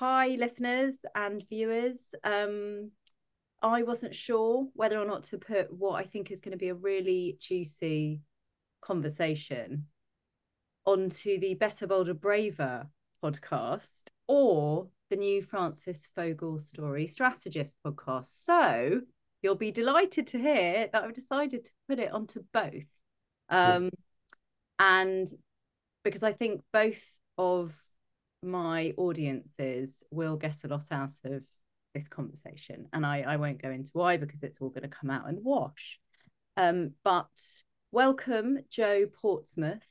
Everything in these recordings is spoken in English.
Hi, listeners and viewers. Um, I wasn't sure whether or not to put what I think is going to be a really juicy conversation onto the Better, Bolder, Braver podcast or the new Francis Fogel Story Strategist podcast. So you'll be delighted to hear that I've decided to put it onto both. Um, and because I think both of my audiences will get a lot out of this conversation. And I, I won't go into why because it's all going to come out and wash. Um, but welcome, Joe Portsmouth,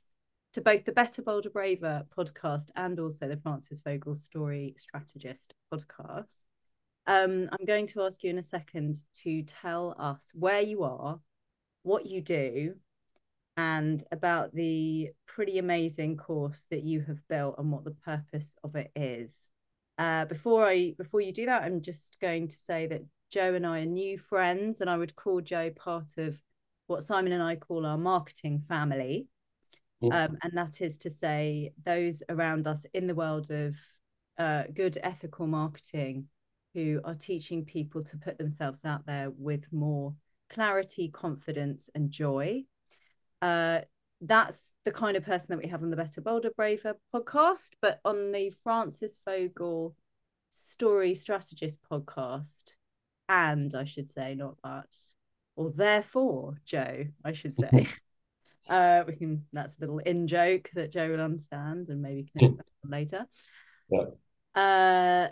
to both the Better, Bolder, Braver podcast and also the Francis Vogel Story Strategist podcast. Um, I'm going to ask you in a second to tell us where you are, what you do, and about the pretty amazing course that you have built and what the purpose of it is. Uh, before I before you do that, I'm just going to say that Joe and I are new friends, and I would call Joe part of what Simon and I call our marketing family. Um, and that is to say, those around us in the world of uh, good ethical marketing who are teaching people to put themselves out there with more clarity, confidence, and joy. Uh, that's the kind of person that we have on the Better Bolder Braver podcast. But on the Francis Fogel Story Strategist podcast, and I should say, not that, or therefore, Joe, I should say. uh, we can. That's a little in joke that Joe will understand, and maybe can expand on later. Yeah. Uh,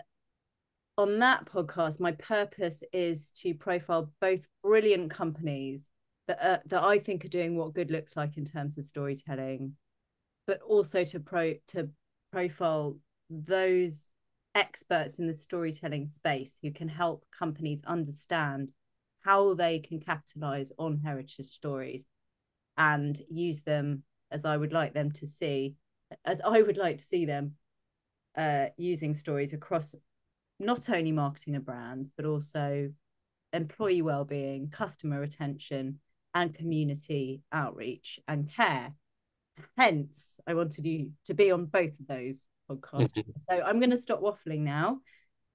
on that podcast, my purpose is to profile both brilliant companies that uh, that I think are doing what good looks like in terms of storytelling, but also to pro to profile those experts in the storytelling space who can help companies understand how they can capitalize on heritage stories and use them as I would like them to see, as I would like to see them uh, using stories across not only marketing a brand, but also employee well-being, customer retention, and community outreach and care. Hence, I wanted you to be on both of those podcasts. Mm-hmm. so I'm going to stop waffling now.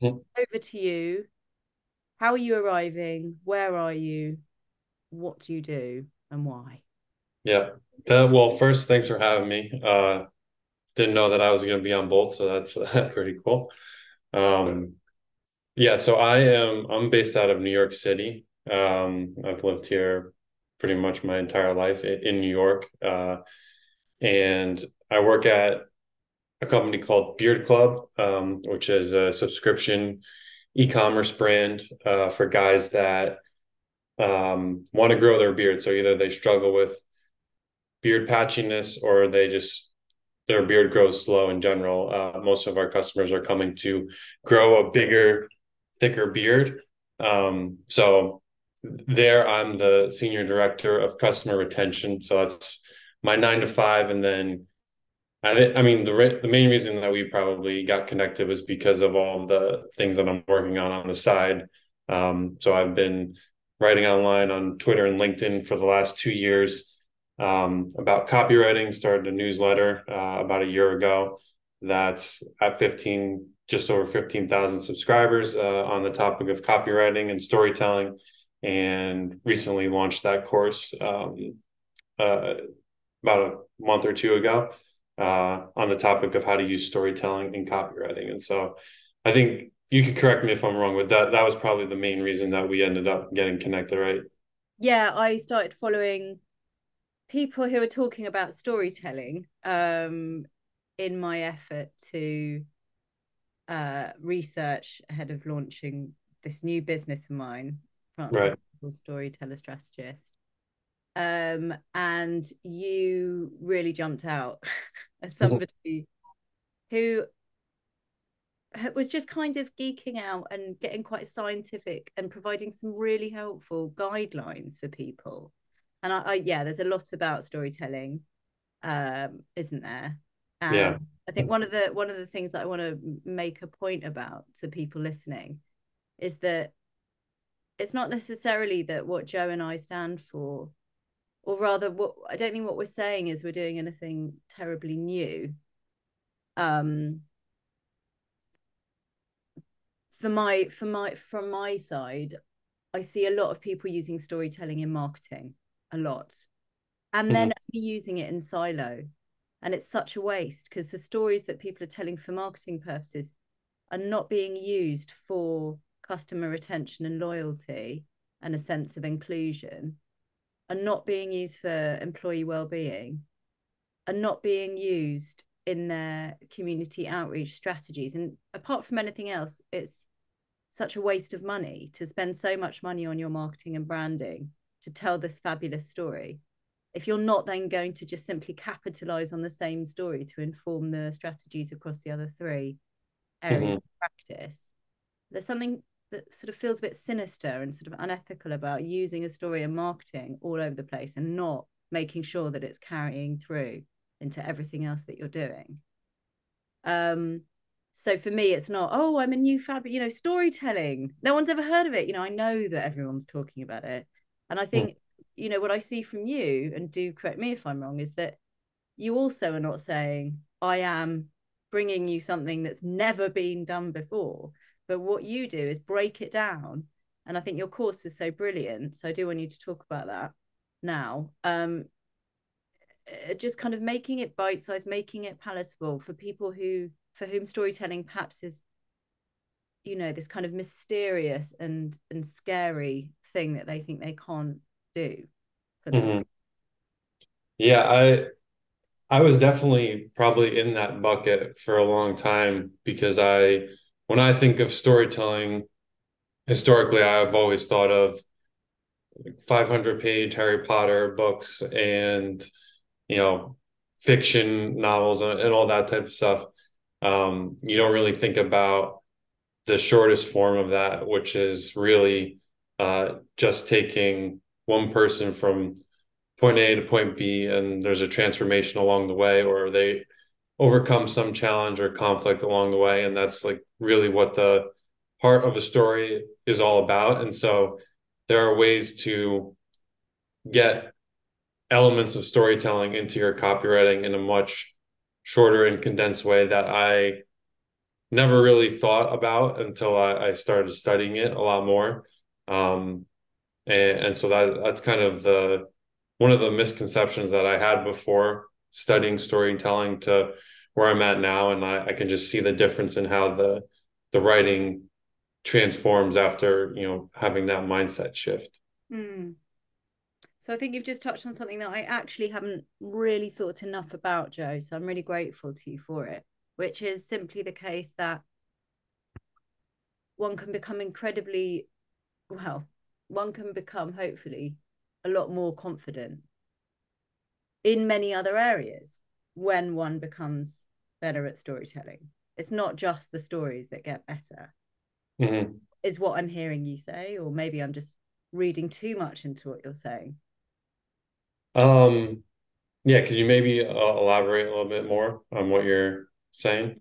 Mm-hmm. Over to you. How are you arriving? Where are you? What do you do and why? Yeah. That, well, first, thanks for having me. Uh, didn't know that I was going to be on both, so that's uh, pretty cool. Um, yeah, so I am I'm based out of New York City. Um, I've lived here pretty much my entire life in New York. Uh, and I work at a company called Beard Club, um, which is a subscription e-commerce brand uh, for guys that um, want to grow their beard. So either they struggle with beard patchiness or they just their beard grows slow in general. Uh, most of our customers are coming to grow a bigger, thicker beard. Um, so there i'm the senior director of customer retention so that's my nine to five and then i, I mean the, re- the main reason that we probably got connected was because of all the things that i'm working on on the side. Um, so i've been writing online on twitter and linkedin for the last two years um, about copywriting started a newsletter uh, about a year ago. That's at 15 just over 15,000 subscribers uh, on the topic of copywriting and storytelling and recently launched that course um, uh, about a month or two ago uh, on the topic of how to use storytelling in copywriting. And so I think you could correct me if I'm wrong, but that that was probably the main reason that we ended up getting connected, right? Yeah, I started following people who are talking about storytelling um, in my effort to uh, research ahead of launching this new business of mine Francis right. storyteller strategist. Um, and you really jumped out as somebody who was just kind of geeking out and getting quite scientific and providing some really helpful guidelines for people. And I, I yeah, there's a lot about storytelling, um, isn't there? And yeah. I think one of the one of the things that I want to make a point about to people listening is that it's not necessarily that what Joe and I stand for, or rather, what I don't think what we're saying is we're doing anything terribly new. Um, for my for my from my side i see a lot of people using storytelling in marketing a lot and mm-hmm. then using it in silo and it's such a waste because the stories that people are telling for marketing purposes are not being used for customer retention and loyalty and a sense of inclusion are not being used for employee well-being are not being used in their community outreach strategies and apart from anything else it's such a waste of money to spend so much money on your marketing and branding to tell this fabulous story if you're not then going to just simply capitalize on the same story to inform the strategies across the other three areas mm-hmm. of practice there's something that sort of feels a bit sinister and sort of unethical about using a story and marketing all over the place and not making sure that it's carrying through into everything else that you're doing. Um so for me it's not oh i'm a new fab you know storytelling. No one's ever heard of it. You know i know that everyone's talking about it. And i think mm. you know what i see from you and do correct me if i'm wrong is that you also are not saying i am bringing you something that's never been done before but what you do is break it down. And I think your course is so brilliant. So I do want you to talk about that now. Um, uh, just kind of making it bite sized, making it palatable for people who, for whom storytelling perhaps is, you know, this kind of mysterious and and scary thing that they think they can't do. Mm-hmm. Yeah, I I was definitely probably in that bucket for a long time because I when I think of storytelling, historically, I've always thought of 500 page Harry Potter books and, you know, fiction novels and, and all that type of stuff. Um, you don't really think about the shortest form of that, which is really uh, just taking one person from point A to point B, and there's a transformation along the way, or they overcome some challenge or conflict along the way. And that's like really what the heart of a story is all about. And so there are ways to get elements of storytelling into your copywriting in a much shorter and condensed way that I never really thought about until I, I started studying it a lot more. Um, and, and so that that's kind of the one of the misconceptions that I had before studying storytelling to where I'm at now, and I, I can just see the difference in how the the writing transforms after you know having that mindset shift. Mm. So I think you've just touched on something that I actually haven't really thought enough about, Joe. So I'm really grateful to you for it, which is simply the case that one can become incredibly well, one can become hopefully a lot more confident in many other areas when one becomes better at storytelling. It's not just the stories that get better, mm-hmm. is what I'm hearing you say, or maybe I'm just reading too much into what you're saying. Um, yeah, could you maybe uh, elaborate a little bit more on what you're saying?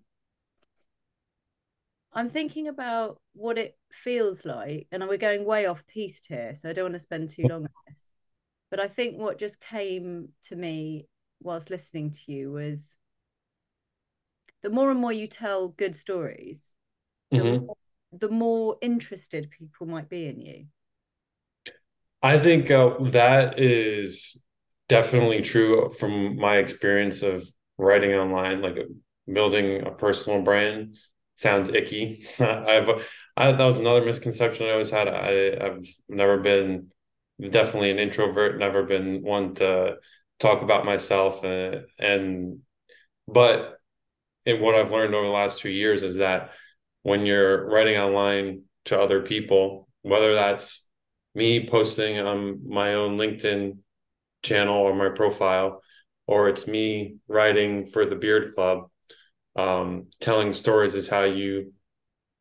I'm thinking about what it feels like, and we're going way off piste here, so I don't want to spend too long on this. But I think what just came to me whilst listening to you was the more and more you tell good stories, mm-hmm. the, more, the more interested people might be in you. I think uh, that is definitely true from my experience of writing online, like building a personal brand. Sounds icky. I've I, that was another misconception I always had. I, I've never been definitely an introvert, never been one to talk about myself and, uh, and but and what I've learned over the last two years is that when you're writing online to other people, whether that's me posting on my own LinkedIn channel or my profile, or it's me writing for the Beard Club, um, telling stories is how you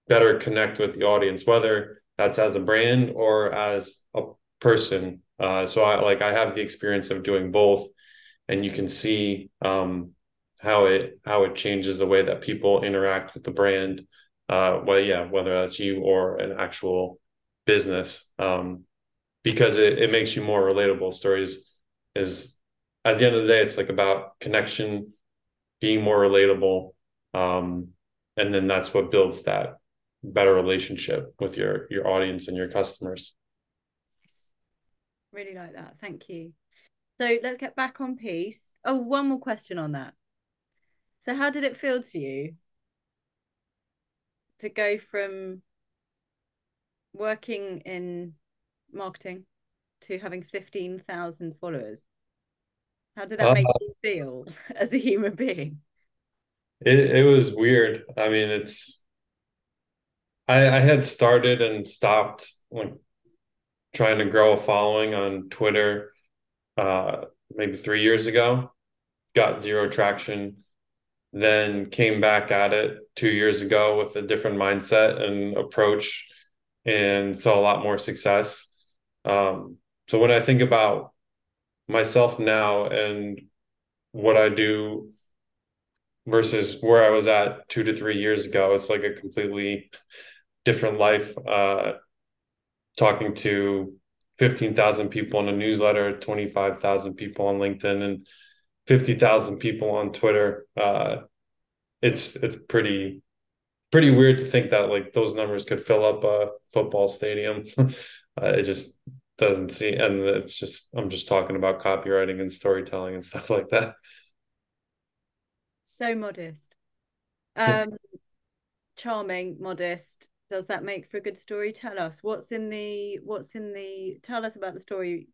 better connect with the audience, whether that's as a brand or as a person. Uh, so I like I have the experience of doing both, and you can see um, how it how it changes the way that people interact with the brand. Uh, well, yeah, whether that's you or an actual business, um, because it, it makes you more relatable. Stories is at the end of the day, it's like about connection, being more relatable, um, and then that's what builds that better relationship with your your audience and your customers. Really like that. Thank you. So let's get back on peace. Oh, one more question on that. So how did it feel to you to go from working in marketing to having 15,000 followers? How did that uh, make you feel as a human being? It it was weird. I mean, it's I I had started and stopped like trying to grow a following on Twitter uh maybe 3 years ago. Got zero traction. Then came back at it 2 years ago with a different mindset and approach and saw a lot more success. Um so when I think about myself now and what I do versus where I was at two to three years ago. It's like a completely different life. Uh, talking to 15,000 people in a newsletter, 25,000 people on LinkedIn, and 50,000 people on Twitter. Uh, it's it's pretty pretty weird to think that like those numbers could fill up a football stadium. uh, it just doesn't seem, and it's just I'm just talking about copywriting and storytelling and stuff like that so modest um charming modest does that make for a good story? Tell us. What's in the what's in the tell us about the story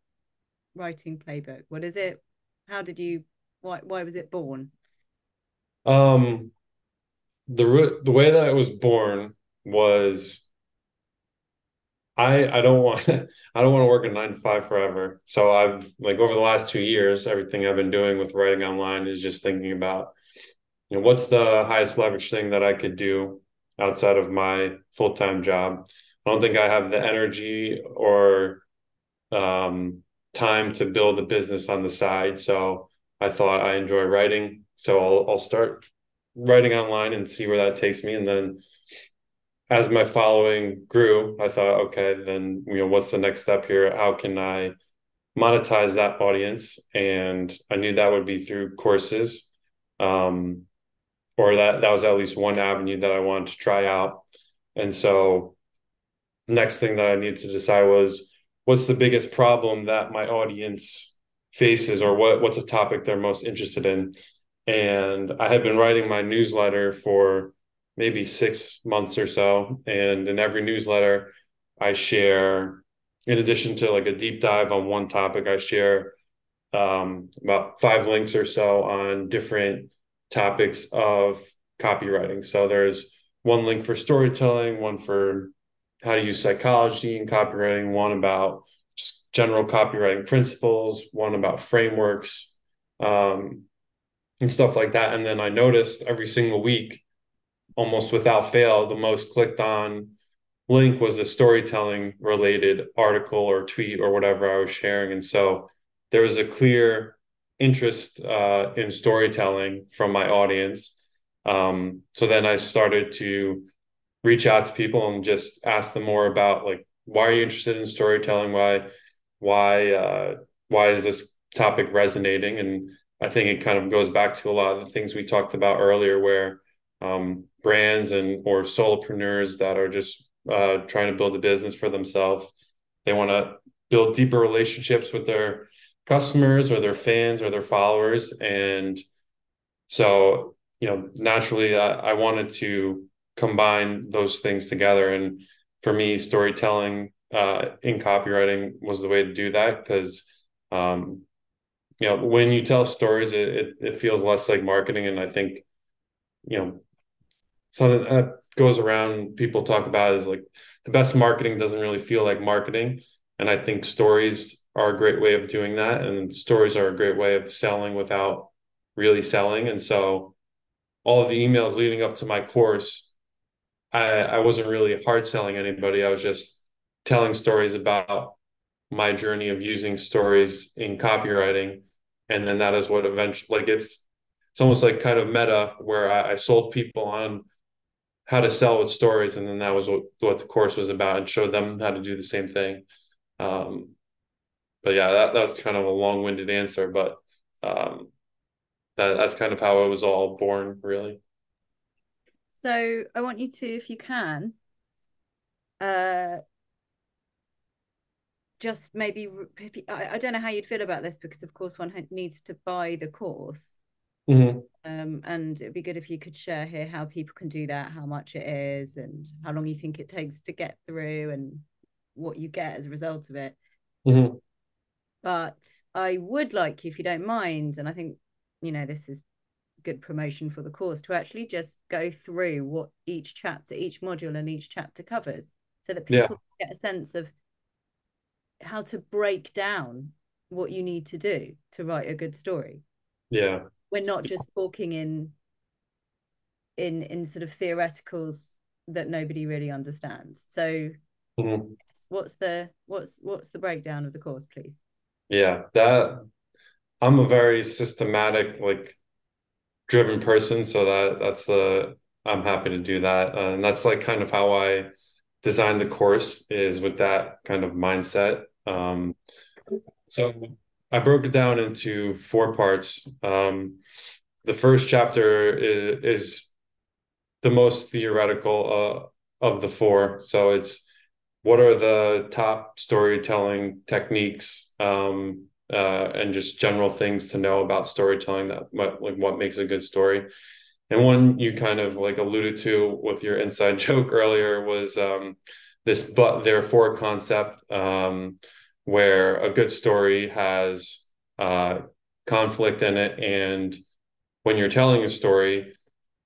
writing playbook. What is it? How did you why why was it born? Um the the way that it was born was I I don't want I don't want to work a nine to five forever. So I've like over the last two years, everything I've been doing with writing online is just thinking about you know, what's the highest leverage thing that I could do outside of my full time job? I don't think I have the energy or um, time to build a business on the side. So I thought I enjoy writing. So I'll, I'll start writing online and see where that takes me. And then as my following grew, I thought, okay, then, you know, what's the next step here? How can I monetize that audience? And I knew that would be through courses. Um, or that that was at least one avenue that I wanted to try out. And so next thing that I needed to decide was what's the biggest problem that my audience faces or what what's a topic they're most interested in. And I had been writing my newsletter for maybe 6 months or so and in every newsletter I share in addition to like a deep dive on one topic I share um, about five links or so on different topics of copywriting. So there's one link for storytelling, one for how to use psychology in copywriting, one about just general copywriting principles, one about frameworks, um, and stuff like that. And then I noticed every single week, almost without fail, the most clicked on link was the storytelling related article or tweet or whatever I was sharing. And so there was a clear interest uh, in storytelling from my audience. Um, so then I started to reach out to people and just ask them more about like why are you interested in storytelling? Why why uh, why is this topic resonating? And I think it kind of goes back to a lot of the things we talked about earlier, where um, brands and or solopreneurs that are just uh, trying to build a business for themselves, they want to build deeper relationships with their customers or their fans or their followers. And so you know naturally I, I, wanted to combine those things together. And for me storytelling uh, in copywriting was the way to do that because um, you know when you tell stories it, it, it feels less like marketing. And i think you know something that goes around people talk about is like the best marketing doesn't really feel like marketing. And i think stories are a great way of doing that and stories are a great way of selling without really selling. And so all of the emails leading up to my course i i wasn't really hard selling anybody. I was just telling stories about my journey of using stories in copywriting. And then that is what eventually like it's it's almost like kind of meta where I, I sold people on how to sell with stories and then that was what, what the course was about and showed them how to do the same thing. Um, but yeah, that, that was kind of a long winded answer, but um, that, that's kind of how it was all born, really. So I want you to, if you can, uh just maybe you, I, I, don't know how you'd feel about this because of course one needs to buy the course mm-hmm. um, and it'd be good if you could share here how people can do that how much it is and how long you think it takes to get through and what you get as a result of it mm-hmm. But i would like you if you don't mind and i think you know this is good promotion for the course to actually just go through what each chapter each module and each chapter covers so that people yeah. get a sense of how to break down what you need to do to write a good story yeah we're not just talking in in in sort of theoreticals that nobody really understands so mm-hmm. what's the what's what's the breakdown of the course please yeah that i'm a very systematic like driven person so that that's the i'm happy to do that uh, and that's like kind of how i designed the course is with that kind of mindset um, so I broke it down into four parts. Um, the first chapter is, is the most theoretical uh, of the four. So it's what are the top storytelling techniques um, uh, and just general things to know about storytelling that like what makes a good story. And one you kind of like alluded to with your inside joke earlier was um, this but therefore concept. Um, where a good story has uh, conflict in it. And when you're telling a story,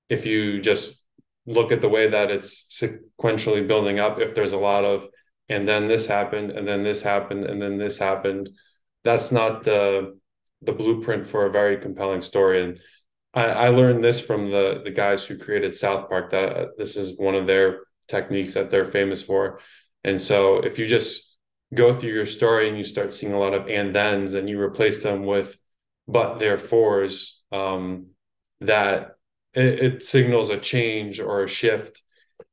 if you just look at the way that it's sequentially building up, if there's a lot of, and then this happened, and then this happened, and then this happened, that's not the the blueprint for a very compelling story. And I, I learned this from the the guys who created South Park. That this is one of their techniques that they're famous for. And so if you just go through your story and you start seeing a lot of and thens and you replace them with but therefores um, that it, it, signals a change or a shift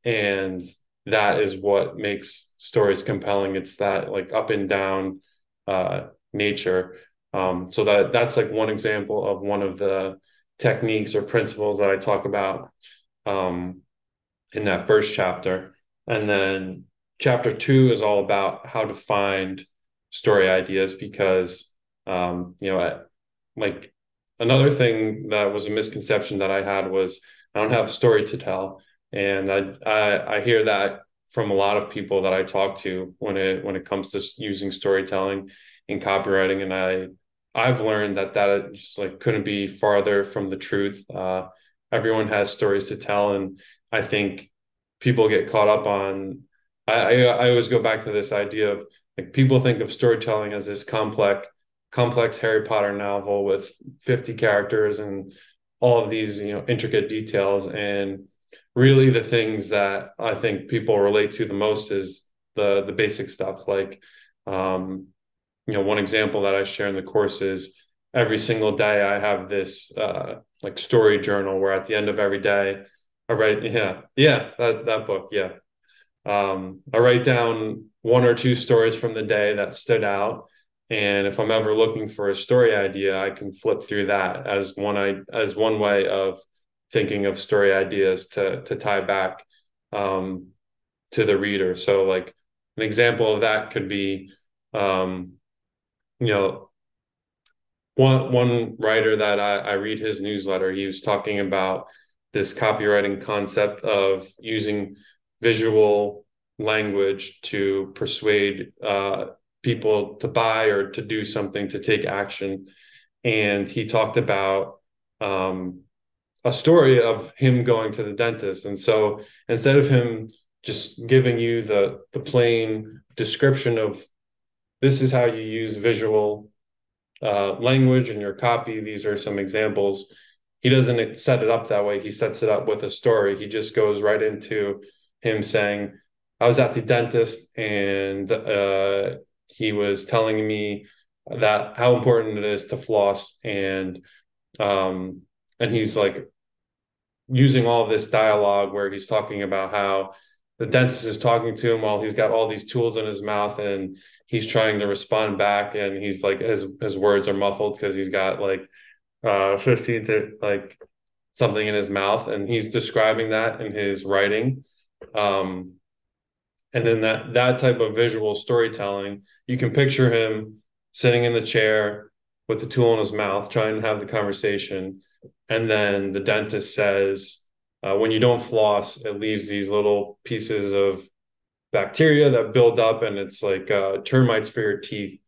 and that is what makes stories compelling. It's that like up and down uh, nature. Um, so that that's like one example of one of the techniques or principles that i talk about um, in that first chapter. And then chapter two is all about how to find story ideas because um, you know like another thing that was a misconception that i had was i don't have a story to tell. And I, I i hear that from a lot of people that i talk to when it when it comes to using storytelling in copywriting. And i i've learned that that just like couldn't be farther from the truth. Uh, everyone has stories to tell. And i think people get caught up on I, I always go back to this idea of like people think of storytelling as this complex complex Harry Potter novel with 50 characters and all of these you know intricate details. And really the things that I think people relate to the most is the the basic stuff. Like um you know one example that I share in the course is every single day I have this uh like story journal where at the end of every day I write yeah yeah that that book yeah. Um, I write down one or two stories from the day that stood out. And if I'm ever looking for a story idea, I can flip through that as one I as one way of thinking of story ideas to to tie back um, to the reader. So like an example of that could be um, you know one one writer that I, I read his newsletter, he was talking about this copywriting concept of using visual language to persuade uh, people to buy or to do something to take action. And he talked about um, a story of him going to the dentist. And so instead of him just giving you the the plain description of this is how you use visual uh, language in your copy these are some examples he doesn't set it up that way. He sets it up with a story. He just goes right into him saying, I was at the dentist and uh, he was telling me that how important it is to floss and um, and he's like using all this dialogue where he's talking about how the dentist is talking to him while he's got all these tools in his mouth and he's trying to respond back and he's like his his words are muffled because he's got like uh 15 to like something in his mouth and he's describing that in his writing. Um, and then that that type of visual storytelling, you can picture him sitting in the chair with the tool in his mouth, trying to have the conversation, and then the dentist says, uh, "When you don't floss, it leaves these little pieces of bacteria that build up, and it's like uh, termites for your teeth."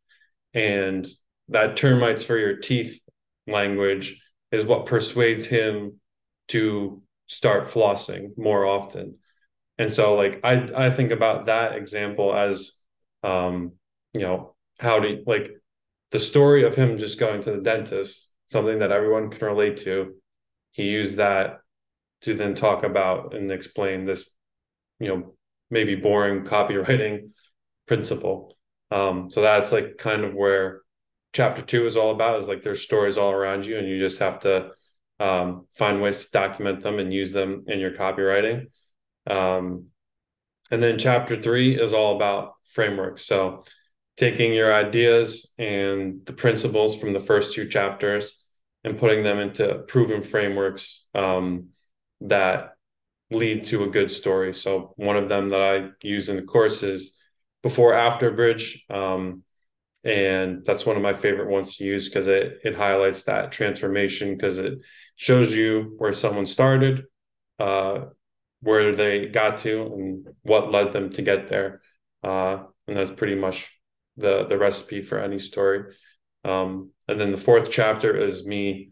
And that termites for your teeth language is what persuades him to start flossing more often and so like i i think about that example as um you know how to like the story of him just going to the dentist something that everyone can relate to. He used that to then talk about and explain this you know maybe boring copywriting principle. Um so that's like kind of where chapter two is all about is like there's stories all around you and you just have to um, find ways to document them and use them in your copywriting um, and then chapter three is all about frameworks. So taking your ideas and the principles from the first two chapters and putting them into proven frameworks um, that lead to a good story. So one of them that I use in the course is before after bridge. Um, and that's one of my favorite ones to use because it, it highlights that transformation because it shows you where someone started, uh, where they got to and what led them to get there. Uh, and that's pretty much the the recipe for any story. Um, and then the fourth chapter is me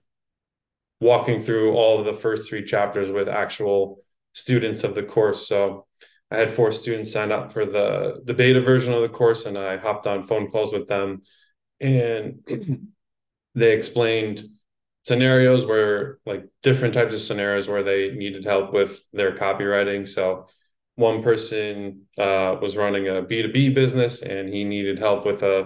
walking through all of the first three chapters with actual students of the course. So I had four students sign up for the the beta version of the course, and I hopped on phone calls with them, and they explained scenarios where like different types of scenarios where they needed help with their copywriting. So one person uh, was running a B2B business and he needed help with uh,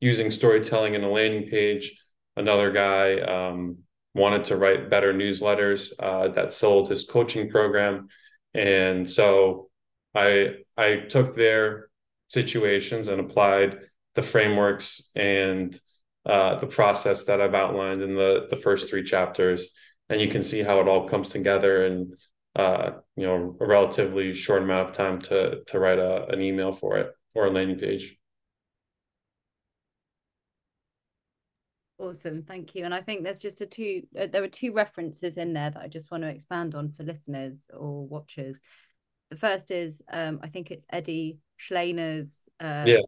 using storytelling in a landing page. Another guy um, wanted to write better newsletters uh, that sold his coaching program. And so I I took their situations and applied the frameworks and uh, the process that I've outlined in the the first three chapters, and you can see how it all comes together in uh, you know a relatively short amount of time to to write a, an email for it or a landing page. Awesome, thank you. And I think there's just a two. Uh, there were two references in there that I just want to expand on for listeners or watchers. The first is um, I think it's Eddie Shleyner's uh, yeah.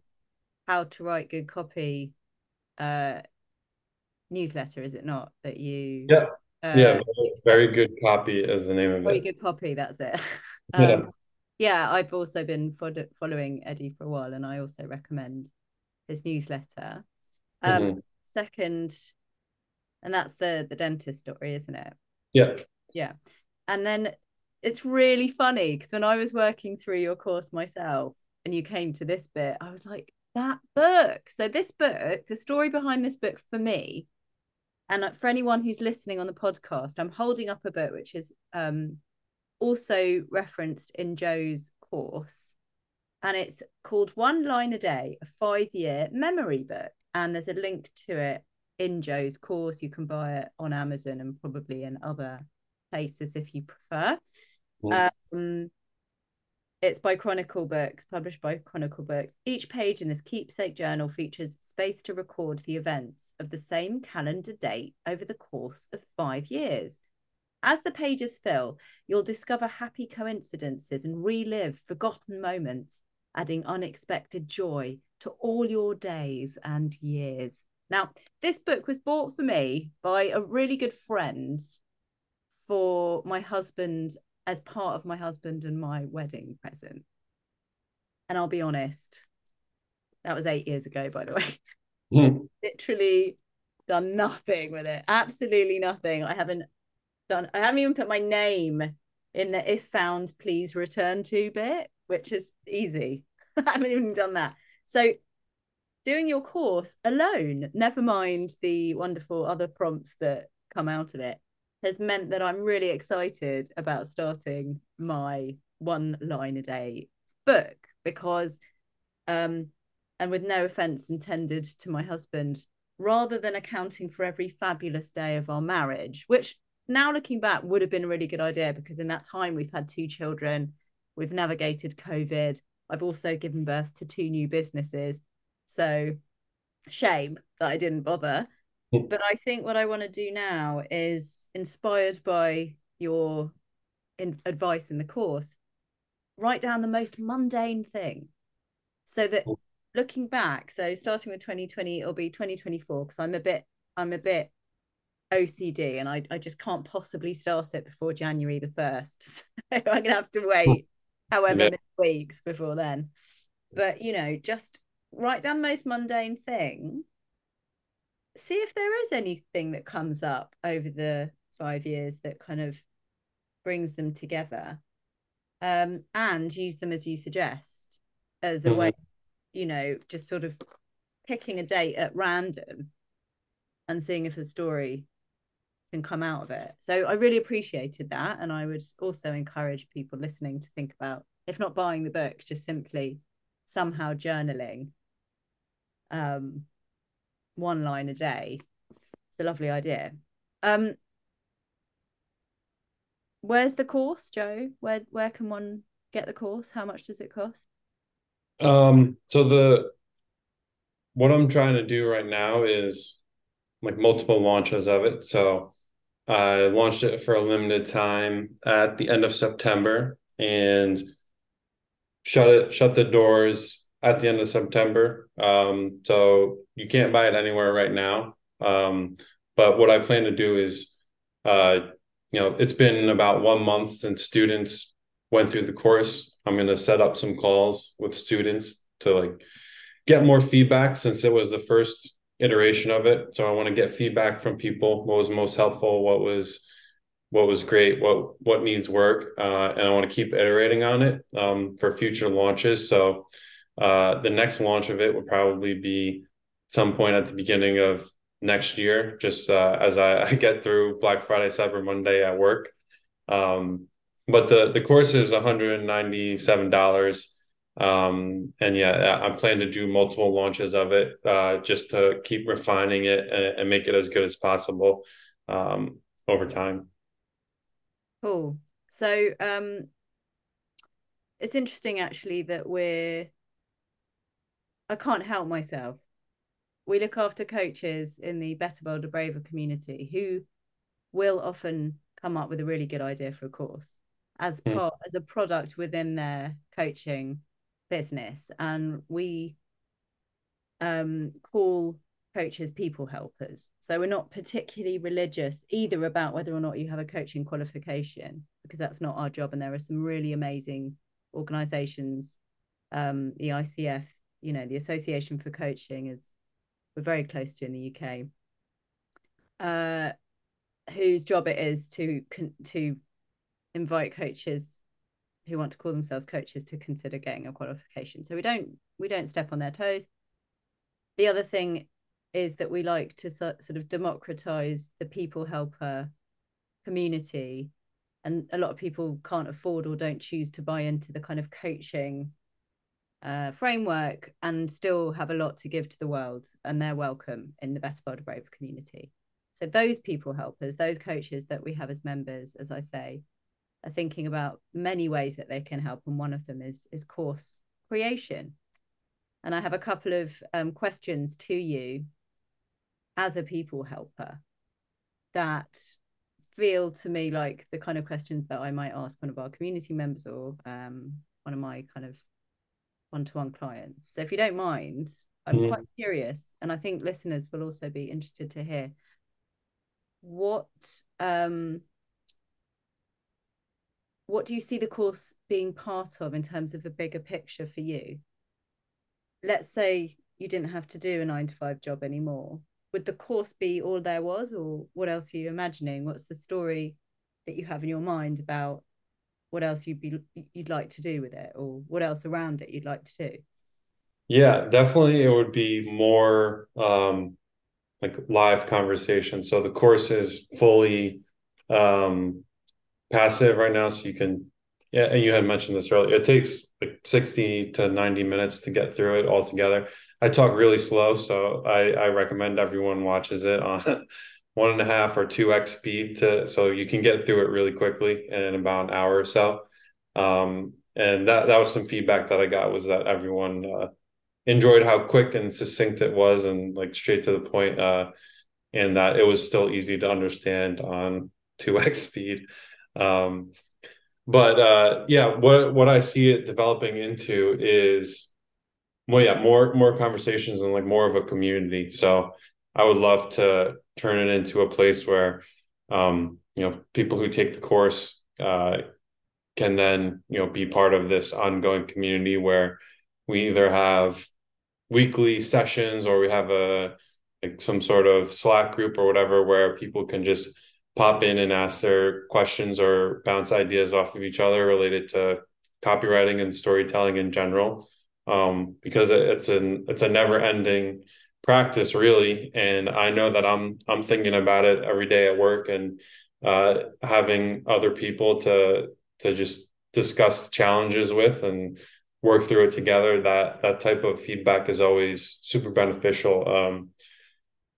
"How to Write Good Copy" uh, newsletter, is it not? That you yeah uh, yeah very good copy is the name of very it. Very good copy. That's it. um, yeah. Yeah, I've also been following Eddie for a while, and I also recommend his newsletter. Um, mm-hmm. Second, and that's the the dentist story, isn't it? Yeah. Yeah, and then it's really funny because when I was working through your course myself, and you came to this bit, I was like, that book. So this book, the story behind this book for me, and for anyone who's listening on the podcast, I'm holding up a book which is um, also referenced in Joe's course, and it's called One Line a Day, a five-year memory book, and there's a link to it in Joe's course. You can buy it on Amazon and probably in other places if you prefer. Mm. Um, it's by Chronicle Books, published by Chronicle Books. Each page in this keepsake journal features space to record the events of the same calendar date over the course of five years. As the pages fill, you'll discover happy coincidences and relive forgotten moments, adding unexpected joy to all your days and years. Now, this book was bought for me by a really good friend for my husband as part of my husband and my wedding present. And I'll be honest, that was eight years ago, by the way. Mm. Literally done nothing with it. Absolutely nothing. I haven't done, I haven't even put my name in the if found, please return to bit, which is easy. I haven't even done that. So doing your course alone, never mind the wonderful other prompts that come out of it, has meant that I'm really excited about starting my one line a day book because um and with no offense intended to my husband rather than accounting for every fabulous day of our marriage which now looking back would have been a really good idea because in that time we've had two children we've navigated covid I've also given birth to two new businesses. So shame that I didn't bother. But I think what I want to do now is inspired by your in, advice in the course, write down the most mundane thing so that looking back, so starting with 2020, it'll be 2024 because I'm a bit, I'm a bit OCD and I, I just can't possibly start it before January the 1st. So I'm gonna have to wait however yeah. many weeks before then. But you know, just write down the most mundane thing. See if there is anything that comes up over the five years that kind of brings them together. Um, and use them as you suggest as a mm-hmm. way, you know, just sort of picking a date at random and seeing if a story can come out of it. So I really appreciated that. And I would also encourage people listening to think about, if not buying the book, just simply somehow journaling um, one line a day. It's a lovely idea. Um, where's the course, Joe? Where where can one get the course? How much does it cost? Um, so the what I'm trying to do right now is like multiple launches of it. So I launched it for a limited time at the end of September and shut it, shut the doors at the end of September. Um, so you can't buy it anywhere right now. Um, but what I plan to do is, uh, you know, it's been about one month since students went through the course. I'm going to set up some calls with students to like get more feedback since it was the first iteration of it. So I want to get feedback from people. What was most helpful? What was what was great? What what needs work? Uh, and I want to keep iterating on it um, for future launches. So uh, the next launch of it will probably be some point at the beginning of next year, just uh, as I, I, get through Black Friday, Cyber Monday at work. Um, but the the course is one hundred and ninety seven dollars. Um, and yeah, I plan to do multiple launches of it uh, just to keep refining it and, and, make it as good as possible um, over time. Cool. So um, it's interesting actually that we're, I can't help myself. We look after coaches in the Better Bolder Braver community who will often come up with a really good idea for a course as hmm. part as a product within their coaching business and we um, call coaches people helpers. So we're not particularly religious either about whether or not you have a coaching qualification, because that's not our job. And there are some really amazing organizations, um, the ICF, you know, the Association for Coaching is we're very close to in the UK, uh, whose job it is to to invite coaches who want to call themselves coaches to consider getting a qualification. So we don't we don't step on their toes. The other thing is that we like to so, sort of democratize the people helper community and a lot of people can't afford or don't choose to buy into the kind of coaching uh, framework and still have a lot to give to the world and they're welcome in the Better Bolder Braver community so those people helpers those coaches that we have as members as i say are thinking about many ways that they can help, and one of them is is course creation. And I have a couple of um, questions to you as a people helper that feel to me like the kind of questions that I might ask one of our community members or um, one of my kind of one-to-one clients. So if you don't mind, I'm mm. quite curious, and I think listeners will also be interested to hear what um, what do you see the course being part of in terms of the bigger picture for you? Let's say you didn't have to do a nine to five job anymore. Would the course be all there was, or what else are you imagining? What's the story that you have in your mind about what else you'd be you'd like to do with it, or what else around it you'd like to do? Yeah, definitely. It would be more um, like live conversation. So the course is fully um, passive right now, so you can. Yeah, and you had mentioned this earlier. It takes like sixty to ninety minutes to get through it all together. I talk really slow, so I, I recommend everyone watches it on one and a half or two x speed to so you can get through it really quickly in about an hour or so. Um, and that that was some feedback that I got was that everyone uh, enjoyed how quick and succinct it was and like straight to the point uh, and that it was still easy to understand on 2x speed um, but uh, yeah what what i see it developing into is well yeah more more conversations and like more of a community so i would love to turn it into a place where um, you know people who take the course uh, can then you know be part of this ongoing community where we either have weekly sessions or we have a like some sort of slack group or whatever where people can just pop in and ask their questions or bounce ideas off of each other related to copywriting and storytelling in general. Um, because it's an it's a never ending practice really. And i know that i'm i'm thinking about it every day at work and uh, having other people to to just discuss challenges with and work through it together that that type of feedback is always super beneficial. Um,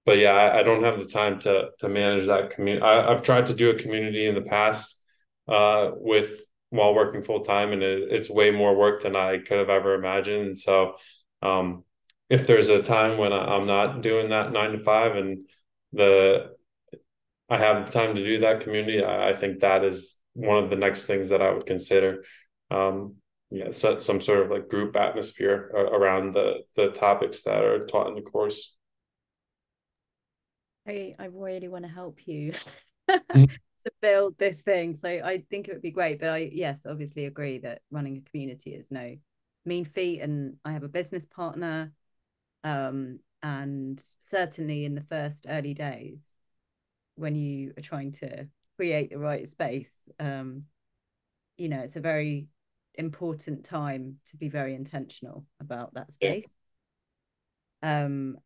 but yeah I, I, don't have the time to to manage that community i've tried to do a community in the past uh, with while working full time and it, it's way more work than i could have ever imagined. So um, if there's a time when i'm not doing that nine to five and the i have the time to do that community i, I think that is one of the next things that i would consider um, yeah, set some sort of like group atmosphere around the the topics that are taught in the course. I I really want to help you mm. to build this thing. So I think it would be great. But I yes, obviously agree that running a community is no mean feat. And I have a business partner. Um, and certainly in the first early days, when you are trying to create the right space, um, you know, it's a very important time to be very intentional about that space. Yeah. Um,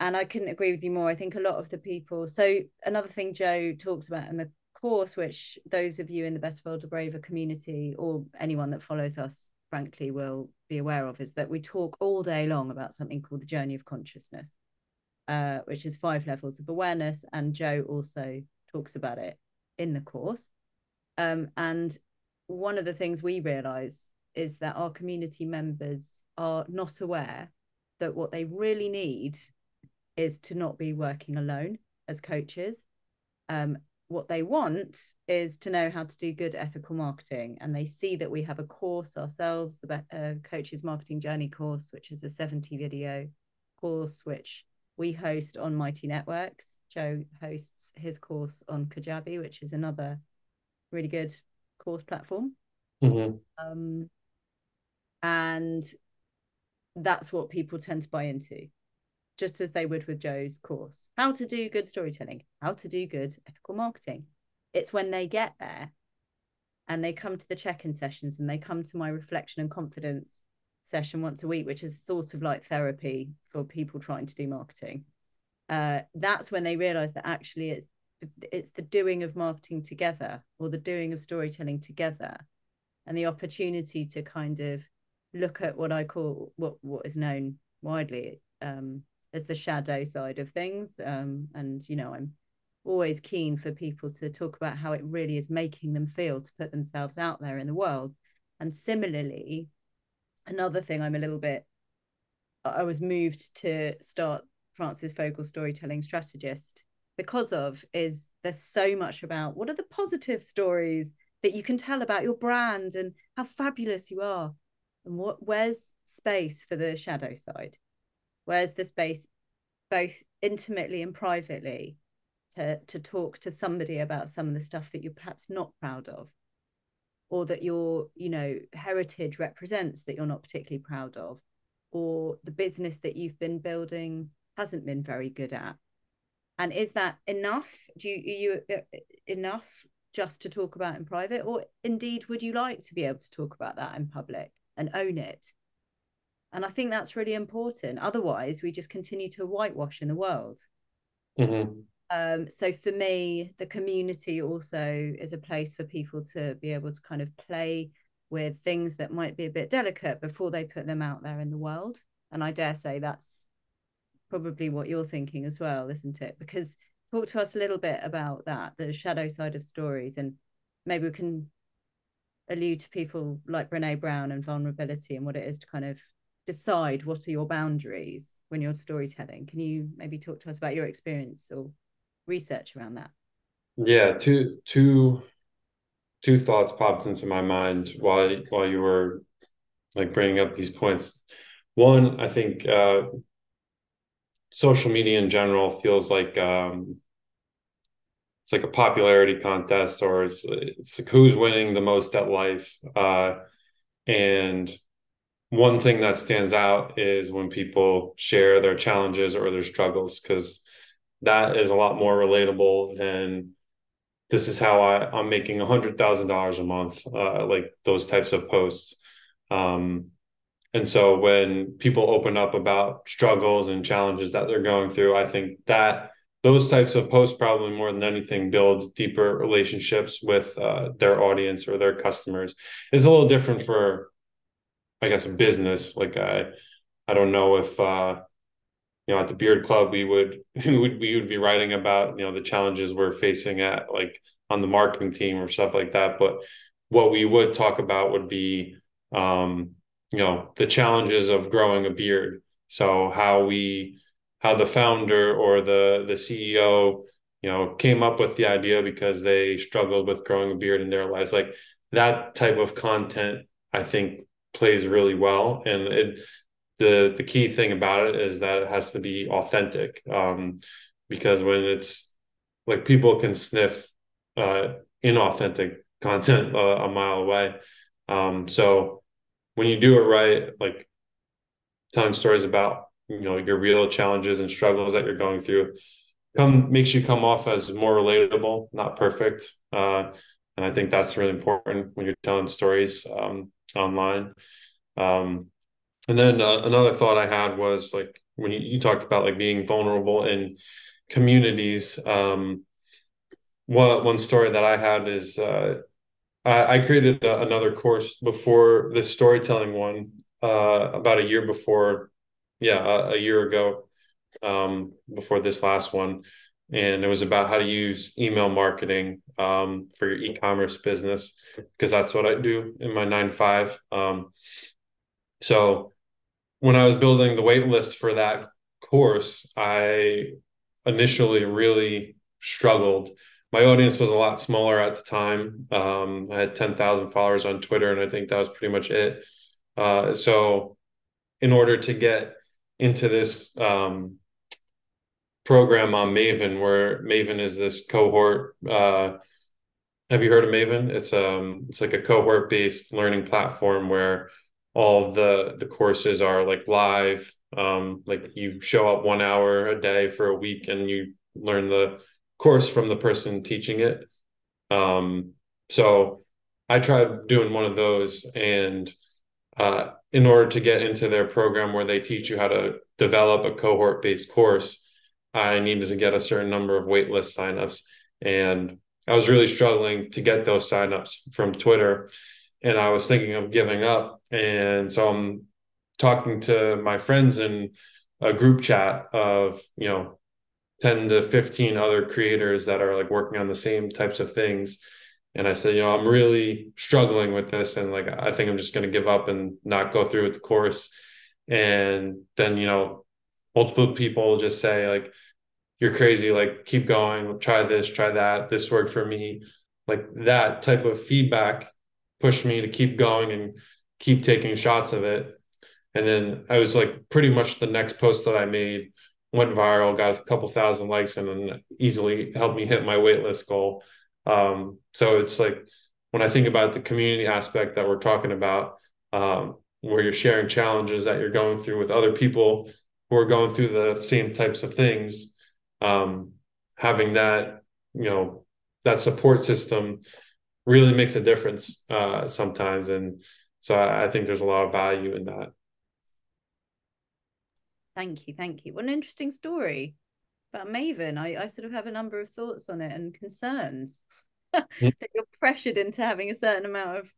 and I couldn't agree with you more. I think a lot of the people. So another thing Joe talks about in the course, which those of you in the Better Bolder Braver community or anyone that follows us, frankly, will be aware of, is that we talk all day long about something called the journey of consciousness, uh, which is five levels of awareness. And Joe also talks about it in the course. Um, and one of the things we realize is that our community members are not aware that what they really need is to not be working alone as coaches. Um, what they want is to know how to do good ethical marketing. And they see that we have a course ourselves, the uh, Coaches Marketing Journey course, which is a 70 video course, which we host on Mighty Networks. Joe hosts his course on Kajabi, which is another really good course platform. Mm-hmm. Um, and that's what people tend to buy into, just as they would with Joe's course. How to do good storytelling, how to do good ethical marketing. It's when they get there and they come to the check in sessions and they come to my reflection and confidence session once a week, which is sort of like therapy for people trying to do marketing. Uh, that's when they realize that actually it's it's the doing of marketing together or the doing of storytelling together and the opportunity to kind of look at what I call what what is known widely um, as the shadow side of things. Um, and you know, I'm always keen for people to talk about how it really is making them feel to put themselves out there in the world. And similarly, another thing I'm a little bit I was moved to start Frances Fogle storytelling strategist because of is there's so much about what are the positive stories that you can tell about your brand and how fabulous you are and what where's space for the shadow side where's the space both intimately and privately to to talk to somebody about some of the stuff that you're perhaps not proud of? Or that your you know heritage represents that you're not particularly proud of? Or the business that you've been building hasn't been very good at? And is that enough? Do you, you uh, enough just to talk about in private? Or indeed would you like to be able to talk about that in public and own it and i think that's really important otherwise we just continue to whitewash in the world mm-hmm. um, so for me the community also is a place for people to be able to kind of play with things that might be a bit delicate before they put them out there in the world and i dare say that's probably what you're thinking as well, isn't it? Because talk to us a little bit about that, the shadow side of stories, and maybe we can allude to people like Brene Brown and vulnerability and what it is to kind of decide what are your boundaries when you're storytelling. Can you maybe talk to us about your experience or research around that? Yeah, two two two thoughts popped into my mind while while you were like bringing up these points. One, I think uh, social media in general feels like um, it's like a popularity contest, or it's it's like who's winning the most at life. Uh, and one thing that stands out is when people share their challenges or their struggles, because that is a lot more relatable than this is how I, I'm making a hundred thousand dollars a month, uh, like those types of posts. Um, and so when people open up about struggles and challenges that they're going through, I think that those types of posts probably more than anything build deeper relationships with uh, their audience or their customers. It's a little different for, I guess, business. Like I, I don't know if uh, you know at the Beard Club we would we would we would be writing about you know the challenges we're facing at like on the marketing team or stuff like that. But what we would talk about would be um, you know the challenges of growing a beard so how we how the founder or the the ceo you know came up with the idea because they struggled with growing a beard in their lives like that type of content i think plays really well. And it the the key thing about it is that it has to be authentic um, because when it's like people can sniff uh, inauthentic content uh, a mile away. Um, so when you do it right, like telling stories about you know your real challenges and struggles that you're going through, come makes you come off as more relatable, not perfect. Uh, and I think that's really important when you're telling stories. Um, online. Um, and then uh, another thought I had was like when you, you talked about like being vulnerable in communities. Um, one one story that I had is uh, I, I created a, another course before the storytelling one uh, about a year before, yeah, a, a year ago, um, before this last one, and it was about how to use email marketing um, for your e-commerce business because that's what I do in my nine to five. Um, so when I was building the wait list for that course, I initially really struggled my audience was a lot smaller at the time. Um, I had 10,000 followers on Twitter, and I think that was pretty much it. Uh, so, in order to get into this um, program on Maven, where Maven is this cohort, uh, have you heard of Maven? It's um, it's like a cohort based learning platform where all the the courses are like live. Um, like you show up one hour a day for a week, and you learn the course from the person teaching it. Um, so I tried doing one of those, and uh, in order to get into their program where they teach you how to develop a cohort based course, I needed to get a certain number of waitlist signups. And I was really struggling to get those signups from Twitter. And I was thinking of giving up. And so I'm talking to my friends in a group chat of, you know, 10 to 15 other creators that are like working on the same types of things and i said you know i'm really struggling with this and like i think i'm just going to give up and not go through with the course and then you know multiple people just say like you're crazy like keep going try this try that this worked for me like that type of feedback pushed me to keep going and keep taking shots of it and then i was like pretty much the next post that i made went viral, got a couple thousand likes, and then easily helped me hit my waitlist goal. Um, so it's like when I think about the community aspect that we're talking about, um, where you're sharing challenges that you're going through with other people who are going through the same types of things, um, having that, you know, that support system really makes a difference uh, sometimes. And so I, I think there's a lot of value in that. Thank you, thank you. What an interesting story about Maven. I, I sort of have a number of thoughts on it and concerns that you're pressured into having a certain amount of.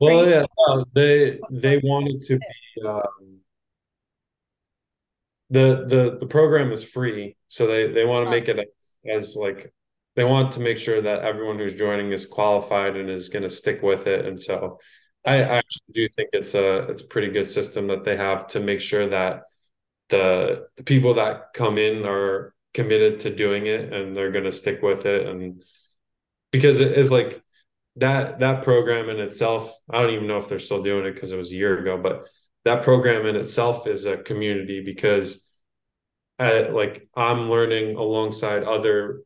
Well, yeah, uh, they they wanted to be. Um, the the the program is free, so they they want to make it as, as like they want to make sure that everyone who's joining is qualified and is going to stick with it. And so I, I actually do think it's a it's a pretty good system that they have to make sure that the the people that come in are committed to doing it and they're going to stick with it. And because it is like that that program in itself i don't even know if they're still doing it because it was a year ago but that program in itself is a community because Like i'm learning alongside other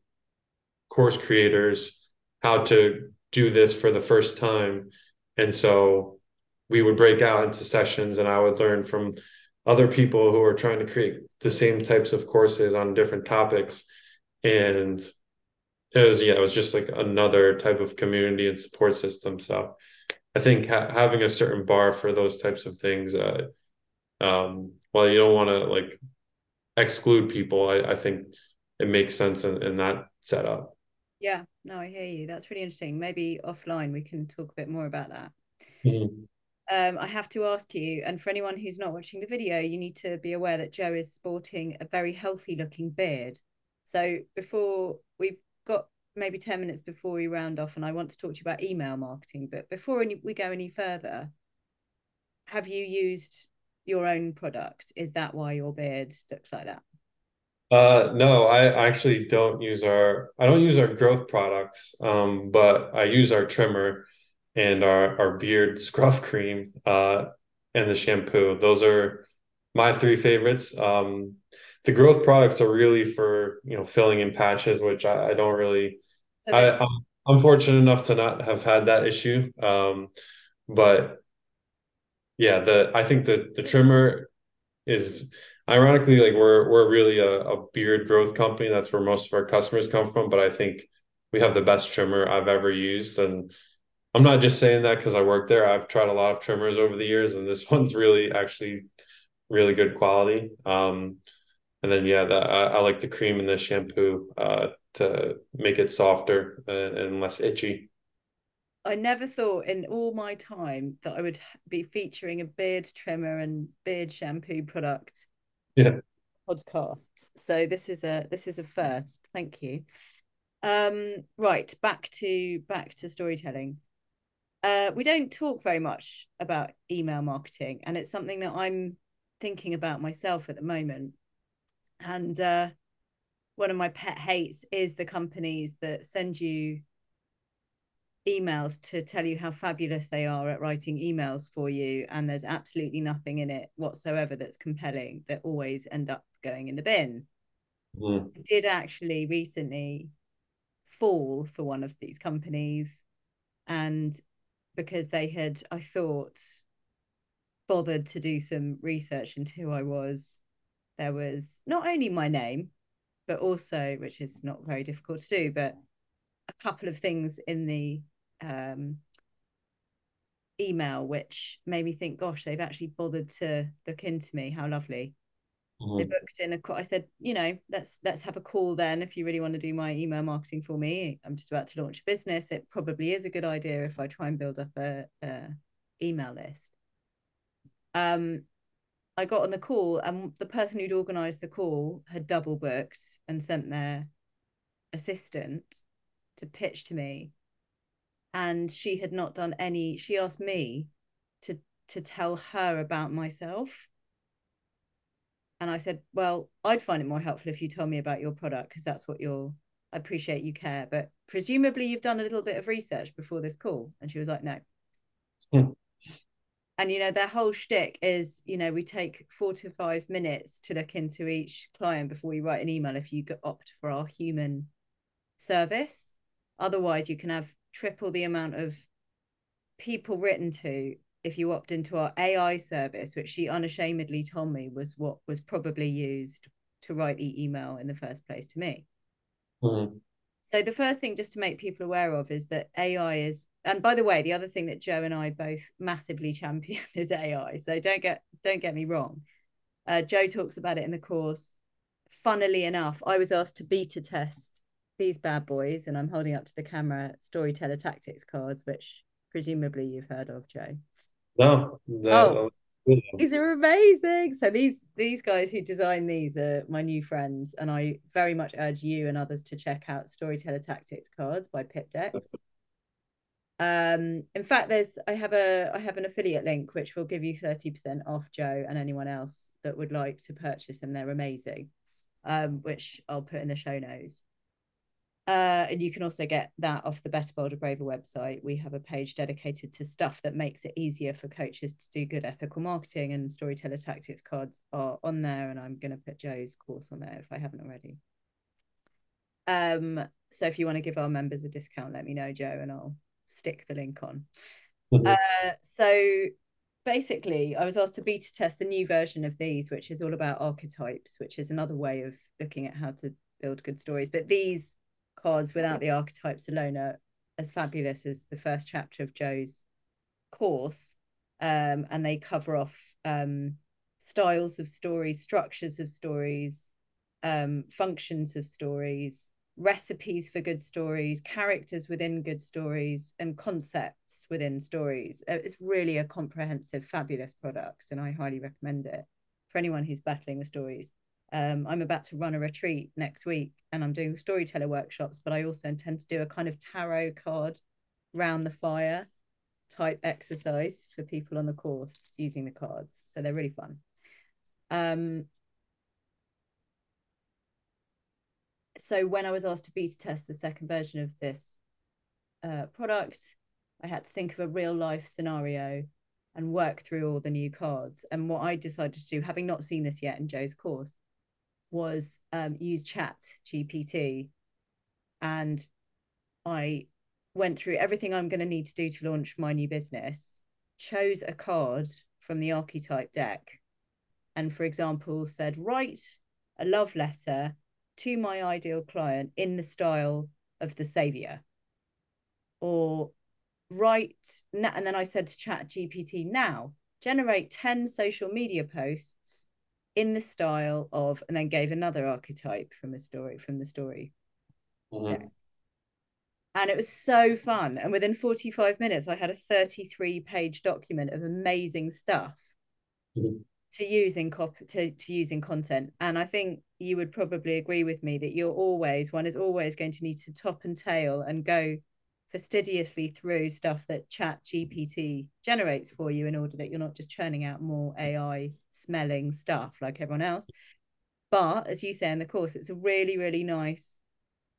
course creators how to do this for the first time. And so we would break out into sessions and i would learn from other people who are trying to create the same types of courses on different topics. And it was yeah it was just like another type of community and support system. So i think ha- having a certain bar for those types of things uh um while you don't want to like exclude people I, I think it makes sense in, in that setup yeah no i hear you that's really interesting maybe offline we can talk a bit more about that mm-hmm. um, I have to ask you, and for anyone who's not watching the video, you need to be aware that Joe is sporting a very healthy looking beard. So before we've got maybe 10 minutes before we round off, and I want to talk to you about email marketing. But before we go any further, have you used your own product? Is that why your beard looks like that? Uh, no, I actually don't use our I don't use our growth products, um, but I use our trimmer and our our beard scruff cream uh, and the shampoo. Those are my three favorites. Um, the growth products are really for you know filling in patches, which I, I don't really. So I, I'm, I'm fortunate enough to not have had that issue, um, but yeah, the I think the the trimmer is ironically like we're we're really a, a beard growth company. That's where most of our customers come from, but I think we have the best trimmer I've ever used, and I'm not just saying that because I work there. I've tried a lot of trimmers over the years, and this one's really actually really good quality. Um, and then yeah, the, I, I, like the cream and the shampoo uh, to make it softer and, and, less itchy. I never thought in all my time that I would be featuring a beard trimmer and beard shampoo product. Yeah. Podcasts. So this is a this is a first. Thank you. Um, right, back to back to storytelling. Uh, we don't talk very much about email marketing, and it's something that I'm thinking about myself at the moment and uh, one of my pet hates is the companies that send you emails to tell you how fabulous they are at writing emails for you and there's absolutely nothing in it whatsoever that's compelling that always end up going in the bin mm. I did actually recently fall for one of these companies and because they had i thought bothered to do some research into who i was there was not only my name, but also, which is not very difficult to do, but a couple of things in the um, email which made me think, gosh, they've actually bothered to look into me. How lovely. Mm-hmm. They booked in a call. I said, you know, let's let's have a call then if you really want to do my email marketing for me. I'm just about to launch a business. It probably is a good idea if I try and build up a, a email list. Um, I got on the call, and the person who'd organised the call had double booked and sent their assistant to pitch to me, and she had not done any. She asked me to to tell her about myself, and I said, "Well, I'd find it more helpful if you told me about your product because that's what you're." I appreciate you care, but presumably you've done a little bit of research before this call. And she was like, no. Hmm and you know their whole shtick is you know we take four to five minutes to look into each client before we write an email if you opt for our human service otherwise you can have triple the amount of people written to if you opt into our AI service which she unashamedly told me was what was probably used to write the email in the first place to me mm-hmm. so the first thing just to make people aware of is that AI is and by the way, the other thing that Joe and I both massively champion is AI. So don't get don't get me wrong. Uh, Joe talks about it in the course. Funnily enough, I was asked to beta test these bad boys, and I'm holding up to the camera storyteller tactics cards, which presumably you've heard of, Joe. No. Oh, these are amazing. So these these guys who design these are my new friends, and I very much urge you and others to check out Storyteller Tactics cards by Pip Decks. Um, in fact, there's I have a I have an affiliate link which will give you 30% off Joe and anyone else that would like to purchase them. They're amazing. Um, which I'll put in the show notes. Uh, and you can also get that off the Better Bolder Braver website. We have a page dedicated to stuff that makes it easier for coaches to do good ethical marketing, and storyteller tactics cards are on there. And I'm going to put Joe's course on there if I haven't already. Um, so if you want to give our members a discount, let me know, Joe, and I'll stick the link on. Mm-hmm. Uh, so basically, I was asked to beta test the new version of these, which is all about archetypes, which is another way of looking at how to build good stories. But these cards without the archetypes alone are as fabulous as the first chapter of Joe's course. Um, and they cover off um, styles of stories, structures of stories, um, functions of stories, recipes for good stories, characters within good stories, and concepts within stories. Uh, it's really a comprehensive, fabulous product, and I highly recommend it for anyone who's battling with stories. Um, I'm about to run a retreat next week and I'm doing storyteller workshops, but I also intend to do a kind of tarot card round the fire type exercise for people on the course using the cards. So they're really fun. Um, so when I was asked to beta test the second version of this uh, product, I had to think of a real life scenario and work through all the new cards. And what I decided to do, having not seen this yet in Joe's course, was um, use Chat GPT, and I went through everything I'm going to need to do to launch my new business. Chose a card from the archetype deck, and for example, said write a love letter to my ideal client in the style of the savior, or write and then I said to Chat GPT now generate 10 social media posts in the style of, and then gave another archetype from a story from the story. Mm-hmm. And it was so fun. And within 45 minutes, I had a 33 page document of amazing stuff mm-hmm. to use in cop to, to use in content. And I think you would probably agree with me that you're always one is always going to need to top and tail and go fastidiously through stuff that chat gpt generates for you in order that you're not just churning out more ai smelling stuff like everyone else. But as you say in the course it's a really really nice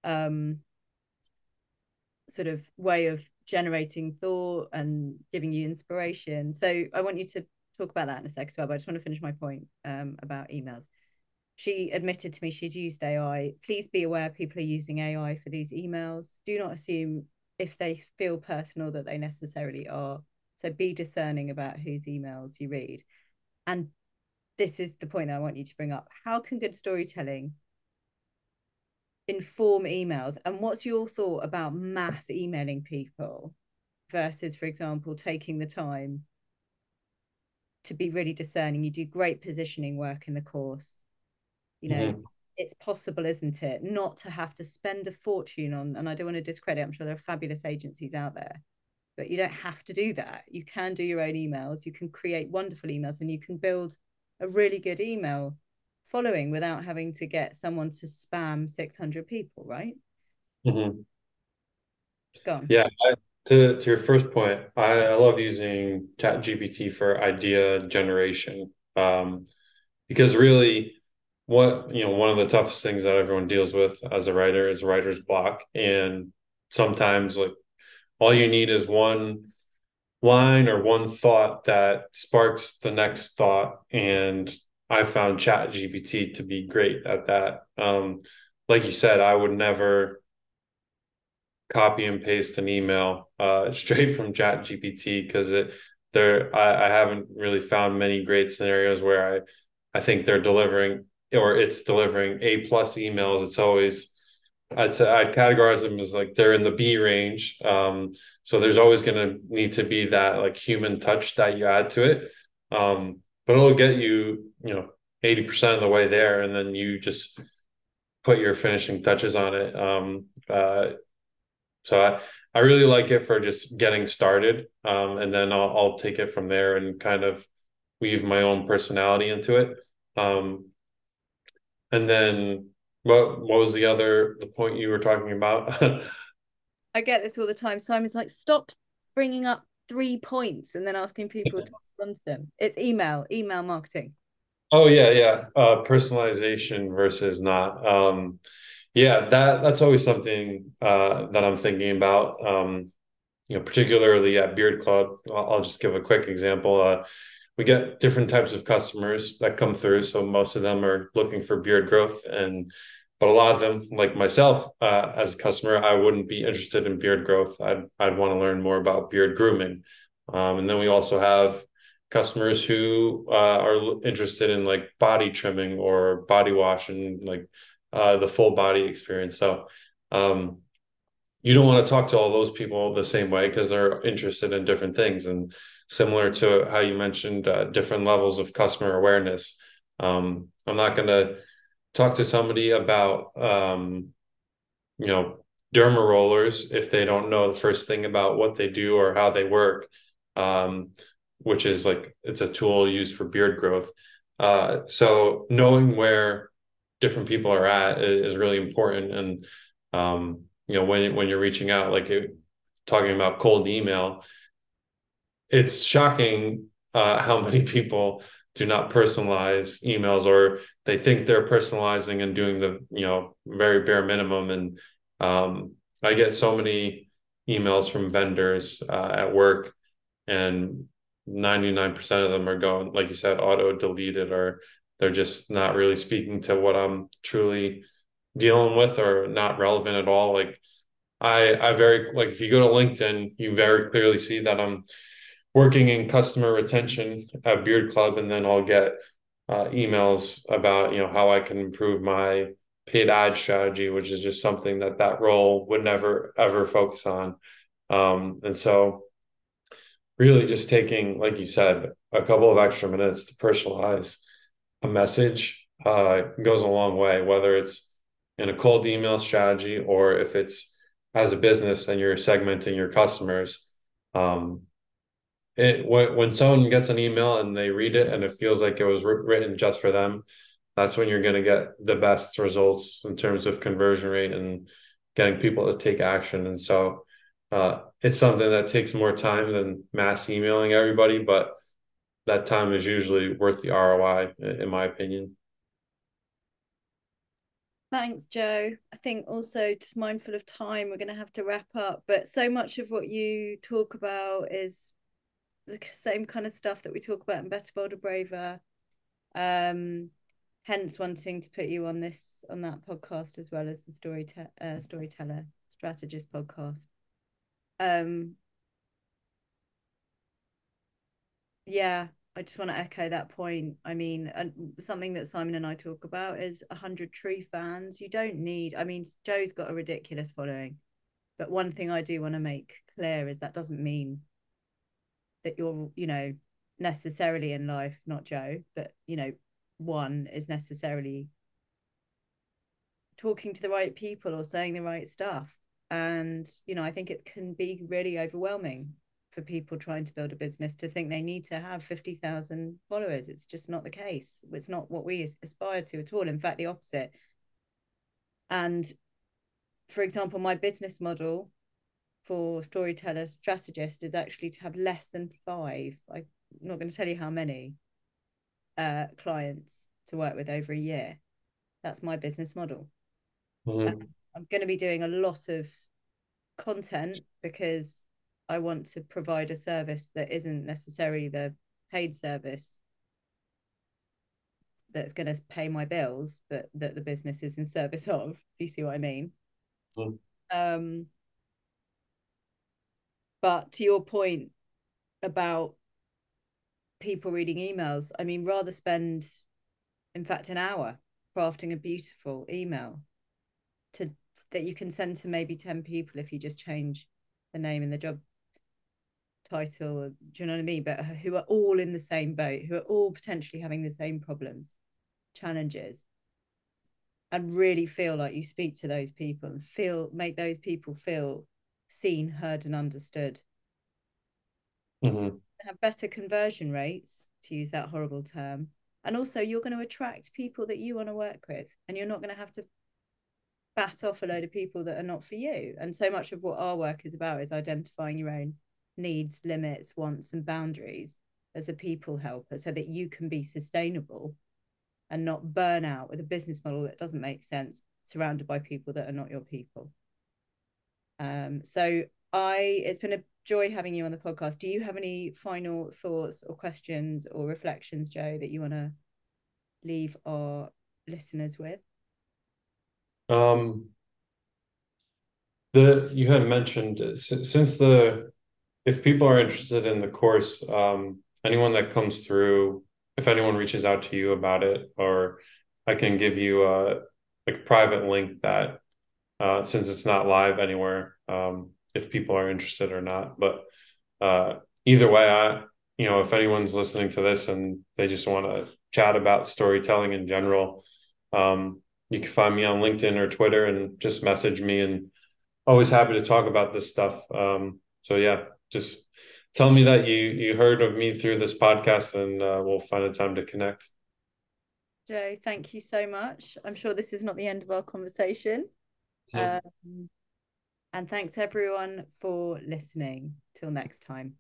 um sort of way of generating thought and giving you inspiration. So i want you to talk about that in a sec as well but i just want to finish my point um, about emails. She admitted to me she'd used ai please be aware people are using ai for these emails. Do not assume if they feel personal that they necessarily are. So be discerning about whose emails you read. And this is the point I want you to bring up. How can good storytelling inform emails? And what's your thought about mass emailing people versus, for example, taking the time to be really discerning? You do great positioning work in the course. You know, mm-hmm it's possible, isn't it, not to have to spend a fortune on, and I don't want to discredit, I'm sure there are fabulous agencies out there, but you don't have to do that. You can do your own emails, you can create wonderful emails, and you can build a really good email following without having to get someone to spam 600 people, right? Mm-hmm. Go on. Yeah. I, to, to your first point, I, I love using Chat GPT for idea generation um, because really, what you know one of the toughest things that everyone deals with as a writer is writer's block. And sometimes like all you need is one line or one thought that sparks the next thought. And i found chat gpt to be great at that. Um, like you said i would never copy and paste an email uh, straight from chat gpt because it there I, I haven't really found many great scenarios where i i think they're delivering or it's delivering A plus emails, it's always I'd say I'd categorize them as like they're in the B range. Um, so there's always going to need to be that like human touch that you add to it. Um, but it'll get you, you know, 80% of the way there. And then you just put your finishing touches on it. Um, uh, so I, I really like it for just getting started. Um, and then I'll, I'll take it from there and kind of weave my own personality into it. Um, and then what what was the other the point you were talking about? I get this all the time. Simon's like, stop bringing up three points and then asking people to respond to them. It's email, email marketing. Oh yeah, yeah. Uh, personalization versus not. Um, yeah, that that's always something uh, that I'm thinking about. Um, you know, particularly at Beard Club. I'll, I'll just give a quick example. Uh, we get different types of customers that come through. So most of them are looking for beard growth, and but a lot of them, like myself, uh, as a customer, I wouldn't be interested in beard growth. I'd I'd want to learn more about beard grooming, um, and then we also have customers who uh, are interested in like body trimming or body wash and like uh, the full body experience. So um, you don't want to talk to all those people the same way because they're interested in different things and similar to how you mentioned uh, different levels of customer awareness. Um, I'm not going to talk to somebody about, um, you know, derma rollers if they don't know the first thing about what they do or how they work, um, which is like it's a tool used for beard growth. Uh, so knowing where different people are at is, really important. And um, you know, when when you're reaching out, like it, talking about cold email, it's shocking uh, how many people do not personalize emails or they think they're personalizing and doing the you know very bare minimum. And um, i get so many emails from vendors uh, at work and 99% of them are going like you said auto deleted or they're just not really speaking to what i'm truly dealing with or not relevant at all. Like i i very like if you go to linkedin you very clearly see that i'm working in customer retention at Beard Club, and then I'll get uh, emails about you know how I can improve my paid ad strategy, which is just something that that role would never ever focus on. Um, and so, really, just taking, like you said, a couple of extra minutes to personalize a message uh, goes a long way. Whether it's in a cold email strategy or if it's as a business and you're segmenting your customers. Um, it when, someone gets an email and they read it and it feels like it was written just for them that's when you're going to get the best results in terms of conversion rate and getting people to take action and so uh, it's something that takes more time than mass emailing everybody but that time is usually worth the roi in my opinion Thanks, Joe. I think also just mindful of time, we're going to have to wrap up. But so much of what you talk about is the same kind of stuff that we talk about in Better Bolder Braver. Um, hence wanting to put you on this on that podcast as well as the story te- uh, storyteller strategist podcast. Um, yeah, I just want to echo that point. I mean, and something that Simon and I talk about is a hundred true fans. You don't need. I mean, Joe's got a ridiculous following, but one thing I do want to make clear is that doesn't mean that you're you know necessarily in life not joe but you know one is necessarily talking to the right people or saying the right stuff. And you know i think it can be really overwhelming for people trying to build a business to think they need to have 50,000 followers. It's just not the case. It's not what we aspire to at all. In fact the opposite. And for example my business model for storyteller strategist is actually to have less than five i'm not going to tell you how many uh, clients to work with over a year that's my business model mm-hmm. i'm going to be doing a lot of content because i want to provide a service that isn't necessarily the paid service that's going to pay my bills but that the business is in service of if you see what i mean mm. um but to your point about people reading emails, I mean, rather spend, in fact, an hour crafting a beautiful email to that you can send to maybe 10 people if you just change the name and the job title do you know what i mean? But who are all in the same boat who are all potentially having the same problems challenges and really feel like you speak to those people and feel make those people feel seen, heard, and understood. Mm-hmm. Have better conversion rates to use that horrible term. And also, you're going to attract people that you want to work with, and you're not going to have to bat off a load of people that are not for you. And so much of what our work is about is identifying your own needs, limits, wants, and boundaries as a people helper so that you can be sustainable and not burn out with a business model that doesn't make sense surrounded by people that are not your people. Um, so I it's been a joy having you on the podcast. Do you have any final thoughts or questions or reflections, Joe, that you want to leave our listeners with? Um, the you had mentioned since the if people are interested in the course, um, anyone that comes through, if anyone reaches out to you about it, or I can give you a like private link that uh, since it's not live anywhere, um, if people are interested or not. But uh, either way, I you know if anyone's listening to this and they just want to chat about storytelling in general, um, you can find me on LinkedIn or Twitter and just message me. And always happy to talk about this stuff. Um, so yeah, just tell me that you you heard of me through this podcast, and uh, we'll find a time to connect. Joe, thank you so much. I'm sure this is not the end of our conversation. Um, and thanks everyone for listening. Till next time.